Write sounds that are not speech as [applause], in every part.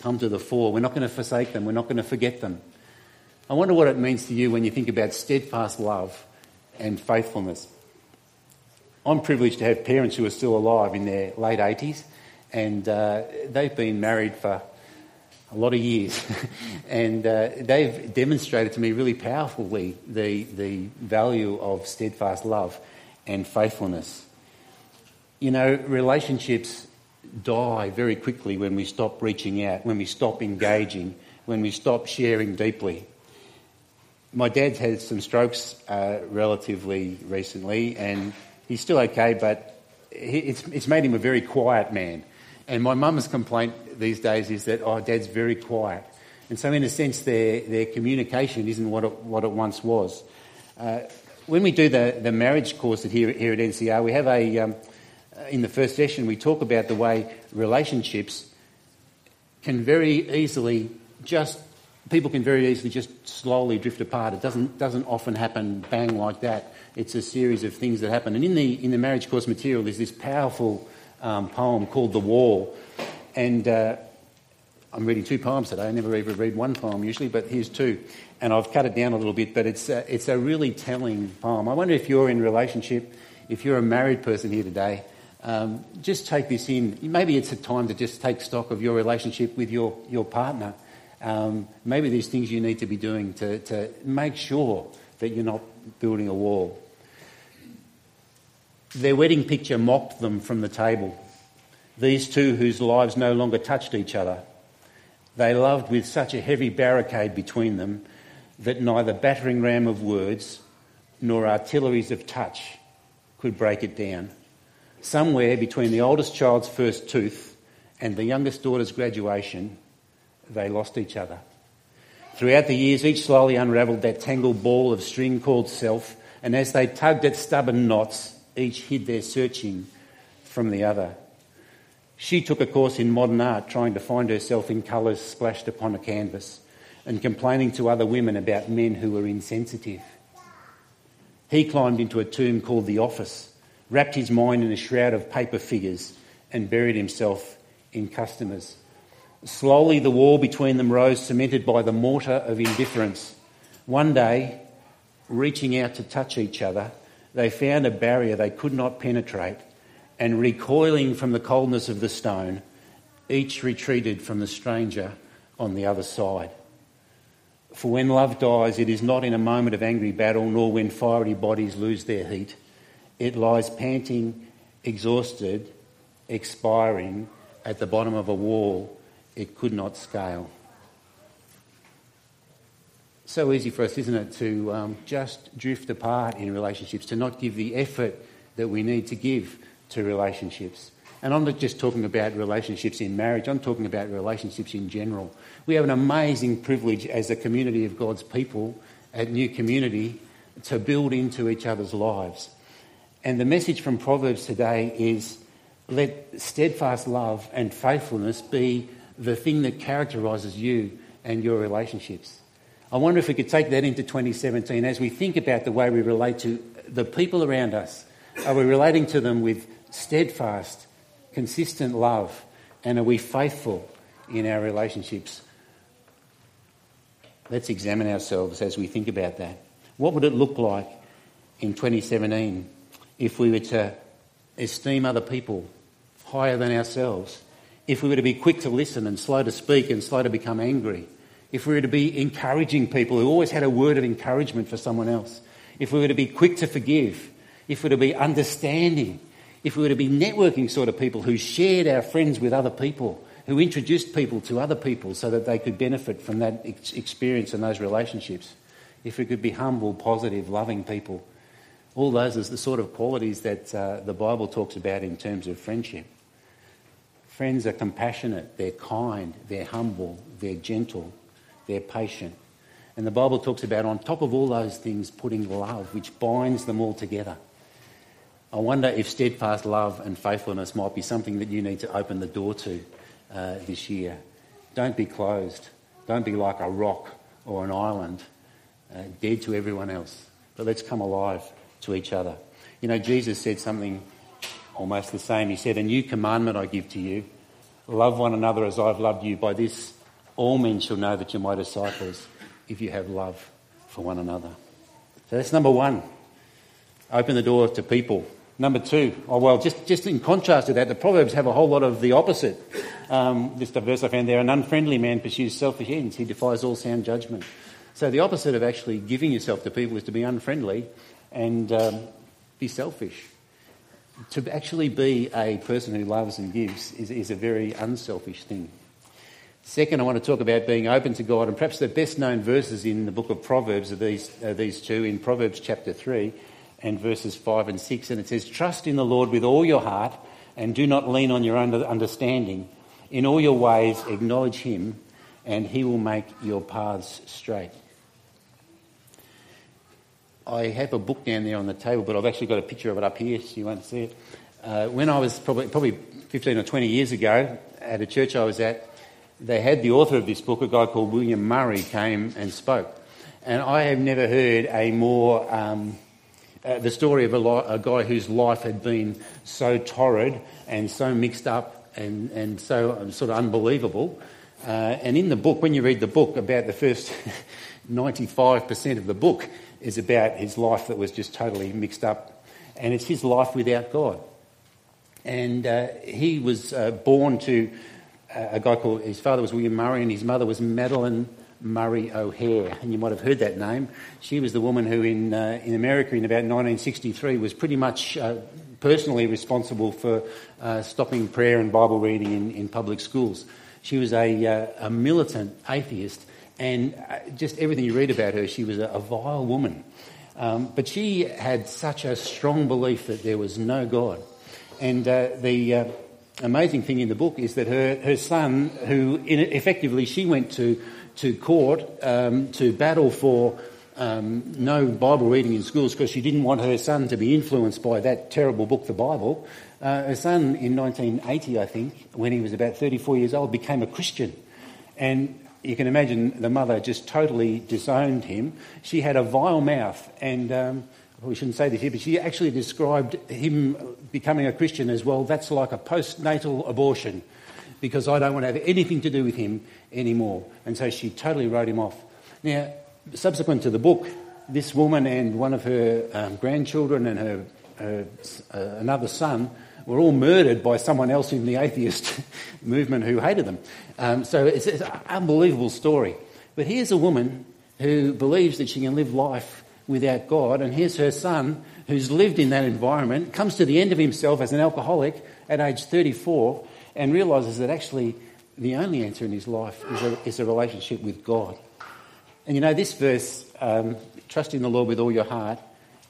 come to the fore. We're not going to forsake them. We're not going to forget them. I wonder what it means to you when you think about steadfast love and faithfulness. I'm privileged to have parents who are still alive in their late 80s, and uh, they've been married for a lot of years. [laughs] and uh, they've demonstrated to me really powerfully the, the value of steadfast love and faithfulness. You know, relationships die very quickly when we stop reaching out, when we stop engaging, when we stop sharing deeply. My dad's had some strokes uh, relatively recently, and he's still okay, but it's, it's made him a very quiet man. And my mum's complaint these days is that, oh, dad's very quiet. And so, in a sense, their, their communication isn't what it, what it once was. Uh, when we do the, the marriage course here, here at NCR, we have a, um, in the first session, we talk about the way relationships can very easily just, people can very easily just slowly drift apart. It doesn't, doesn't often happen bang like that. It's a series of things that happen. And in the, in the marriage course material, there's this powerful um, poem called The Wall. And uh, I'm reading two poems today. I never even read one poem usually, but here's two. And I've cut it down a little bit, but it's it's a really telling poem. I wonder if you're in relationship, if you're a married person here today, um, just take this in. Maybe it's a time to just take stock of your relationship with your, your partner. Um, maybe there's things you need to be doing to, to make sure that you're not building a wall. Their wedding picture mocked them from the table. These two whose lives no longer touched each other. They loved with such a heavy barricade between them that neither battering ram of words nor artilleries of touch could break it down. Somewhere between the oldest child's first tooth and the youngest daughter's graduation, they lost each other. Throughout the years, each slowly unravelled that tangled ball of string called self, and as they tugged at stubborn knots, each hid their searching from the other. She took a course in modern art, trying to find herself in colours splashed upon a canvas and complaining to other women about men who were insensitive. He climbed into a tomb called the office, wrapped his mind in a shroud of paper figures, and buried himself in customers. Slowly, the wall between them rose, cemented by the mortar of indifference. One day, reaching out to touch each other, they found a barrier they could not penetrate, and recoiling from the coldness of the stone, each retreated from the stranger on the other side. For when love dies, it is not in a moment of angry battle, nor when fiery bodies lose their heat. It lies panting, exhausted, expiring at the bottom of a wall it could not scale so easy for us, isn't it, to um, just drift apart in relationships, to not give the effort that we need to give to relationships. And I'm not just talking about relationships in marriage, I'm talking about relationships in general. We have an amazing privilege as a community of God's people at New Community to build into each other's lives. And the message from Proverbs today is let steadfast love and faithfulness be the thing that characterises you and your relationships. I wonder if we could take that into 2017 as we think about the way we relate to the people around us. Are we relating to them with steadfast, consistent love? And are we faithful in our relationships? Let's examine ourselves as we think about that. What would it look like in 2017 if we were to esteem other people higher than ourselves? If we were to be quick to listen and slow to speak and slow to become angry? if we were to be encouraging people who always had a word of encouragement for someone else, if we were to be quick to forgive, if we were to be understanding, if we were to be networking sort of people who shared our friends with other people, who introduced people to other people so that they could benefit from that ex- experience and those relationships, if we could be humble, positive, loving people, all those are the sort of qualities that uh, the Bible talks about in terms of friendship. Friends are compassionate, they're kind, they're humble, they're gentle, they're patient. And the Bible talks about, on top of all those things, putting love, which binds them all together. I wonder if steadfast love and faithfulness might be something that you need to open the door to uh, this year. Don't be closed. Don't be like a rock or an island, uh, dead to everyone else. But let's come alive to each other. You know, Jesus said something almost the same. He said, A new commandment I give to you Love one another as I've loved you. By this, all men shall know that you're my disciples if you have love for one another. So that's number one. Open the door to people. Number two, oh well, just, just in contrast to that, the Proverbs have a whole lot of the opposite. Um, a verse I found there an unfriendly man pursues selfish ends, he defies all sound judgment. So the opposite of actually giving yourself to people is to be unfriendly and um, be selfish. To actually be a person who loves and gives is, is a very unselfish thing. Second, I want to talk about being open to God, and perhaps the best known verses in the book of Proverbs are these, are these two in Proverbs chapter 3 and verses 5 and 6. And it says, Trust in the Lord with all your heart and do not lean on your own understanding. In all your ways, acknowledge Him, and He will make your paths straight. I have a book down there on the table, but I've actually got a picture of it up here so you won't see it. Uh, when I was probably, probably 15 or 20 years ago at a church I was at, they had the author of this book, a guy called William Murray, came and spoke. And I have never heard a more, um, uh, the story of a, li- a, guy whose life had been so torrid and so mixed up and, and so um, sort of unbelievable. Uh, and in the book, when you read the book, about the first [laughs] 95% of the book is about his life that was just totally mixed up. And it's his life without God. And uh, he was uh, born to uh, a guy called, his father was William Murray and his mother was Madalyn Murray O'Hair. And you might have heard that name. She was the woman who in, uh, in America in about 1963 was pretty much uh, personally responsible for uh, stopping prayer and Bible reading in, in public schools. She was a, a militant atheist and uh, just everything you read about her, she was a, vile woman. Um, but she had such a strong belief that there was no God. And uh, the uh, amazing thing in the book is that her, her son, who effectively she went to, to court um, to battle for um, no Bible reading in schools because she didn't want her son to be influenced by that terrible book, the Bible. Uh, her son, in 1980, I think, when he was about 34 years old, became a Christian. And you can imagine the mother just totally disowned him. She had a vile mouth, and um, we shouldn't say this here, but she actually described him becoming a Christian as well. That's like a postnatal abortion because I don't want to have anything to do with him anymore. And so she totally wrote him off. Now, subsequent to the book, this woman and one of her um, grandchildren and her, her uh, another son were all murdered by someone else in the atheist [laughs] movement who hated them. Um, so it's, it's, an unbelievable story. But here's a woman who believes that she can live life without God, and here's her son who's lived in that environment, comes to the end of himself as an alcoholic at age 34, and realises that actually the only answer in his life is a, is a relationship with God. And you know, this verse, um, trust in the Lord with all your heart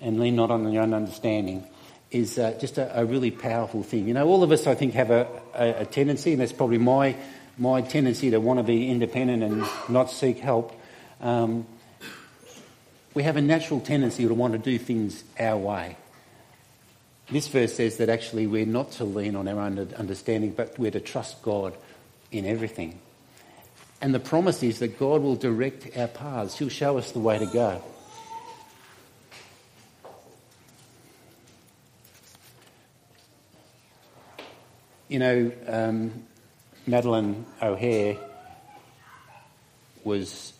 and lean not on your own understanding, is uh, just a, a, really powerful thing. You know, all of us, I think, have a, a, a, tendency, and that's probably my, my tendency to want to be independent and not seek help. Um, we have a natural tendency to want to do things our way. This verse says that actually we're not to lean on our own understanding, but we're to trust God in everything. And the promise is that God will direct our paths, He'll show us the way to go. You know, um, Madalyn O'Hair was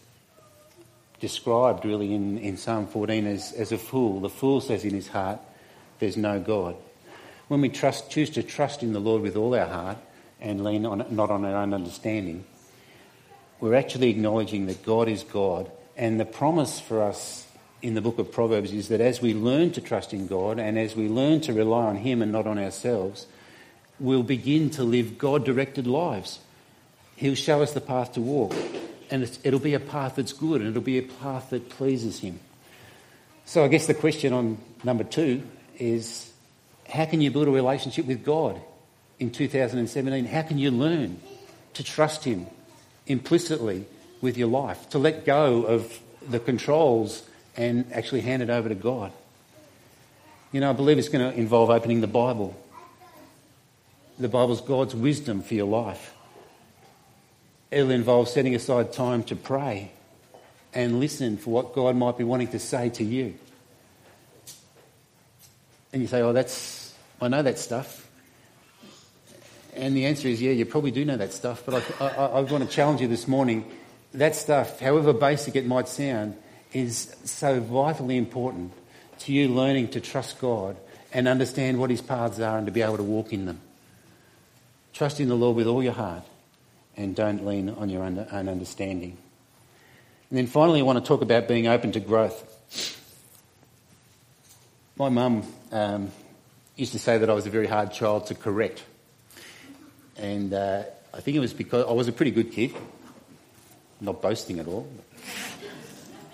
described really in, in Psalm 14 as, as a fool. The fool says in his heart, There's no God. When we trust, choose to trust in the Lord with all our heart and lean on not on our own understanding, we're actually acknowledging that God is God. And the promise for us in the book of Proverbs is that as we learn to trust in God and as we learn to rely on Him and not on ourselves, we'll begin to live God directed lives. He'll show us the path to walk, and it'll be a path that's good and it'll be a path that pleases Him. So, I guess the question on number two is how can you build a relationship with God in 2017? How can you learn to trust Him implicitly with your life, to let go of the controls and actually hand it over to God? You know, I believe it's going to involve opening the Bible the Bible's God's wisdom for your life. It'll involve setting aside time to pray and listen for what God might be wanting to say to you. And you say, Oh, that's, I know that stuff. And the answer is, yeah, you probably do know that stuff, but I, I, I want to challenge you this morning. That stuff, however basic it might sound, is so vitally important to you learning to trust God and understand what His paths are and to be able to walk in them. Trust in the Lord with all your heart and don't lean on your own understanding. And then finally, I want to talk about being open to growth. My mum um, used to say that I was a very hard child to correct. And uh, I think it was because I was a pretty good kid, not boasting at all.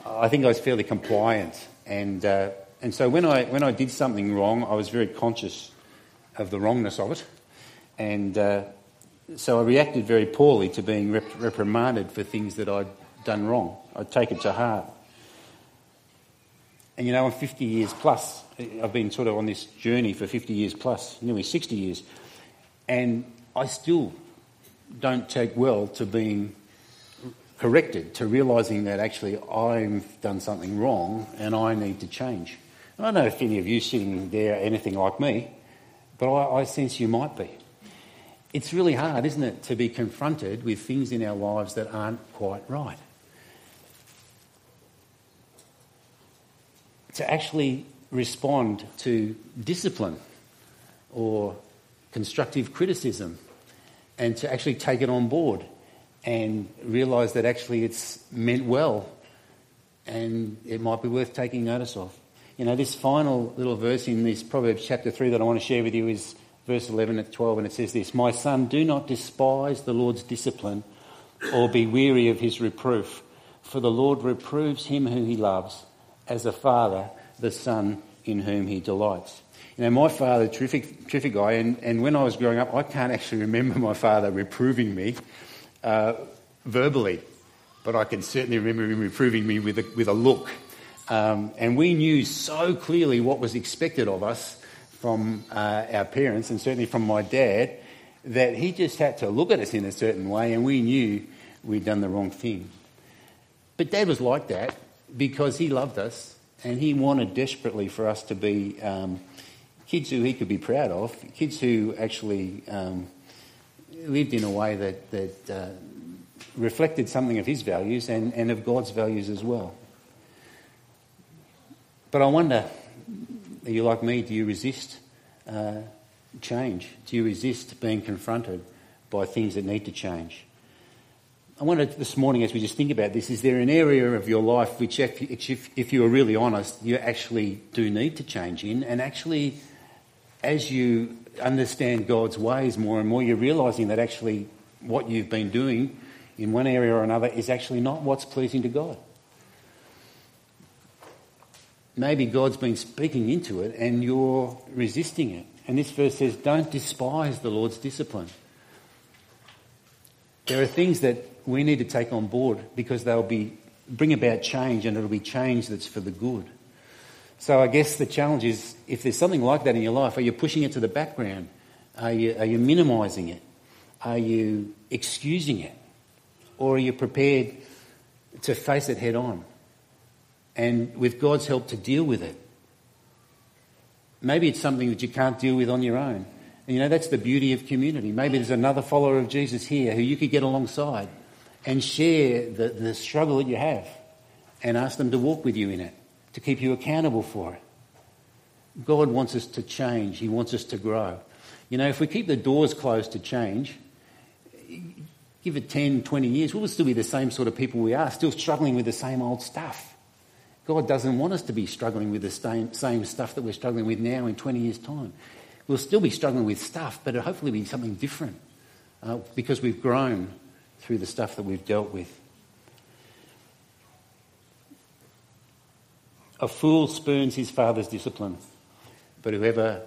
I think I was fairly compliant. And, uh, and so when I, when I did something wrong, I was very conscious of the wrongness of it. And uh, so I reacted very poorly to being rep- reprimanded for things that I'd done wrong. I'd take it to heart. And you know, I'm 50 years plus. I've been sort of on this journey for 50 years plus, nearly 60 years. And I still don't take well to being corrected, to realising that actually I've done something wrong and I need to change. I don't know if any of you sitting there are anything like me, but I, I sense you might be. It's really hard, isn't it, to be confronted with things in our lives that aren't quite right. to actually respond to discipline or constructive criticism and to actually take it on board and realise that actually it's meant well and it might be worth taking notice of. You know, this final little verse in this Proverbs chapter 3 that I want to share with you is verse 11 and 12, and it says this My son, do not despise the Lord's discipline or be weary of his reproof, for the Lord reproves him whom he loves as a father the son in whom he delights. You know, my father, terrific, terrific guy, and, and when I was growing up, I can't actually remember my father reproving me uh, verbally, but I can certainly remember him reproving me with a, with a look. Um, and we knew so clearly what was expected of us from uh, our parents, and certainly from my dad, that he just had to look at us in a certain way, and we knew we'd done the wrong thing. But dad was like that because he loved us and he wanted desperately for us to be um, kids who he could be proud of, kids who actually um, lived in a way that, that uh, reflected something of his values and, and of God's values as well. But I wonder, are you like me? Do you resist uh, change? Do you resist being confronted by things that need to change? I wonder this morning, as we just think about this, is there an area of your life which, if, if, if you are really honest, you actually do need to change in? And actually, as you understand God's ways more and more, you're realizing that actually what you've been doing in one area or another is actually not what's pleasing to God. Maybe God's been speaking into it and you're resisting it. And this verse says, Don't despise the Lord's discipline. There are things that we need to take on board because they'll be bring about change and it'll be change that's for the good. So I guess the challenge is if there's something like that in your life, are you pushing it to the background? Are you, are you minimising it? Are you excusing it? Or are you prepared to face it head on? And with God's help to deal with it. Maybe it's something that you can't deal with on your own. And you know, that's the beauty of community. Maybe there's another follower of Jesus here who you could get alongside and share the, the struggle that you have and ask them to walk with you in it, to keep you accountable for it. God wants us to change, He wants us to grow. You know, if we keep the doors closed to change, give it 10, 20 years, we'll still be the same sort of people we are, still struggling with the same old stuff. God doesn't want us to be struggling with the same, same stuff that we're struggling with now in 20 years' time. We'll still be struggling with stuff, but it'll hopefully be something different uh, because we've grown through the stuff that we've dealt with. A fool spurns his father's discipline, but whoever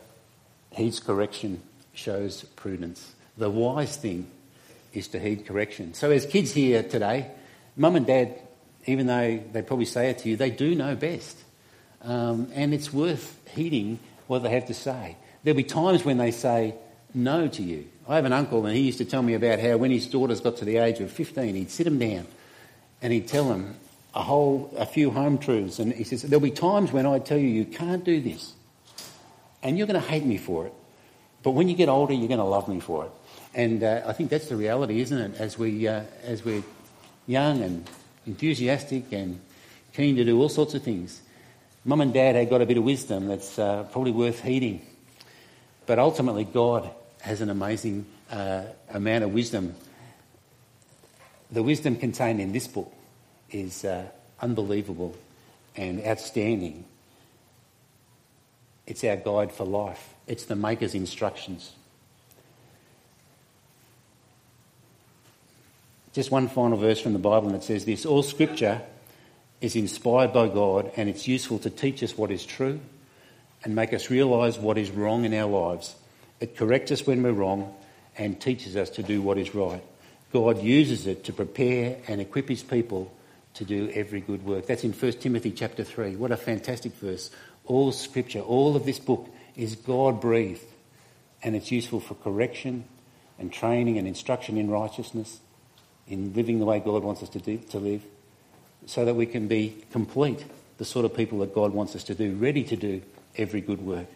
heeds correction shows prudence. The wise thing is to heed correction. So, as kids here today, mum and dad, even though they probably say it to you, they do know best. Um, and it's worth heeding what they have to say. There'll be times when they say no to you. I have an uncle, and he used to tell me about how when his daughters got to the age of 15, he'd sit them down and he'd tell them a whole, a few home truths. And he says, There'll be times when I tell you, you can't do this. And you're going to hate me for it. But when you get older, you're going to love me for it. And uh, I think that's the reality, isn't it? As, we, uh, as we're young and enthusiastic and keen to do all sorts of things, mum and dad have got a bit of wisdom that's uh, probably worth heeding. But ultimately, God has an amazing uh, amount of wisdom. The wisdom contained in this book is uh, unbelievable and outstanding. It's our guide for life, it's the Maker's instructions. Just one final verse from the Bible that says this All scripture is inspired by God and it's useful to teach us what is true and make us realise what is wrong in our lives. It corrects us when we're wrong and teaches us to do what is right. God uses it to prepare and equip his people to do every good work. That's in 1 Timothy chapter 3. What a fantastic verse. All scripture, all of this book is God breathed and it's useful for correction and training and instruction in righteousness, in living the way God wants us to, do, to live, so that we can be complete, the sort of people that God wants us to do, ready to do every good work.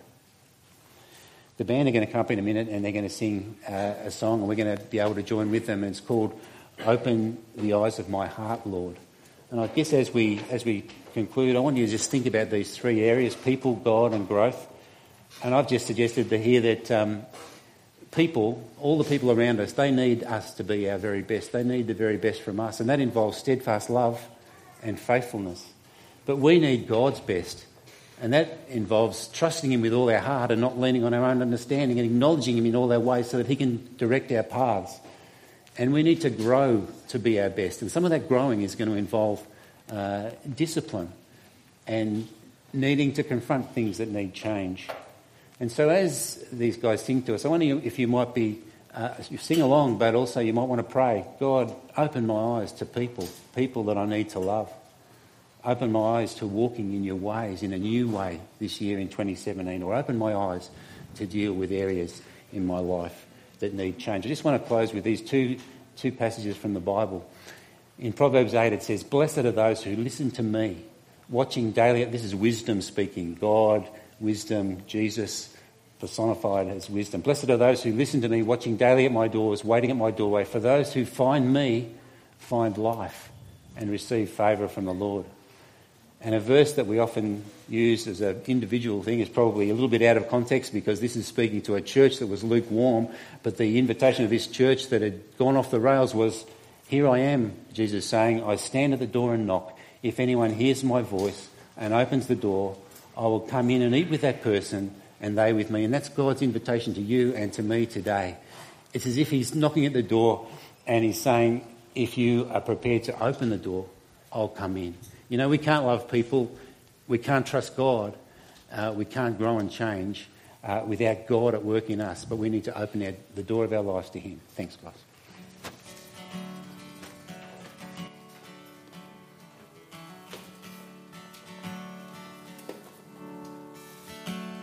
The band are going to come up in a minute and they're going to sing uh, a song and we're going to be able to join with them. And it's called Open the Eyes of My Heart, Lord. And I guess as we, as we conclude, I want you to just think about these three areas people, God, and growth. And I've just suggested to here that um, people, all the people around us, they need us to be our very best. They need the very best from us. And that involves steadfast love and faithfulness. But we need God's best. And that involves trusting Him with all our heart and not leaning on our own understanding and acknowledging Him in all our ways so that He can direct our paths. And we need to grow to be our best. And some of that growing is going to involve uh, discipline and needing to confront things that need change. And so, as these guys sing to us, I wonder if you might be, uh, you sing along, but also you might want to pray God, open my eyes to people, people that I need to love. Open my eyes to walking in your ways in a new way this year in 2017, or open my eyes to deal with areas in my life that need change. I just want to close with these two, two passages from the Bible. In Proverbs 8, it says, Blessed are those who listen to me, watching daily. This is wisdom speaking. God, wisdom, Jesus personified as wisdom. Blessed are those who listen to me, watching daily at my doors, waiting at my doorway. For those who find me, find life and receive favour from the Lord. And a verse that we often use as an individual thing is probably a little bit out of context because this is speaking to a church that was lukewarm. But the invitation of this church that had gone off the rails was, Here I am, Jesus saying, I stand at the door and knock. If anyone hears my voice and opens the door, I will come in and eat with that person and they with me. And that's God's invitation to you and to me today. It's as if He's knocking at the door and He's saying, If you are prepared to open the door, I'll come in. You know, we can't love people, we can't trust God, uh, we can't grow and change uh, without God at work in us, but we need to open our, the door of our lives to Him. Thanks, guys.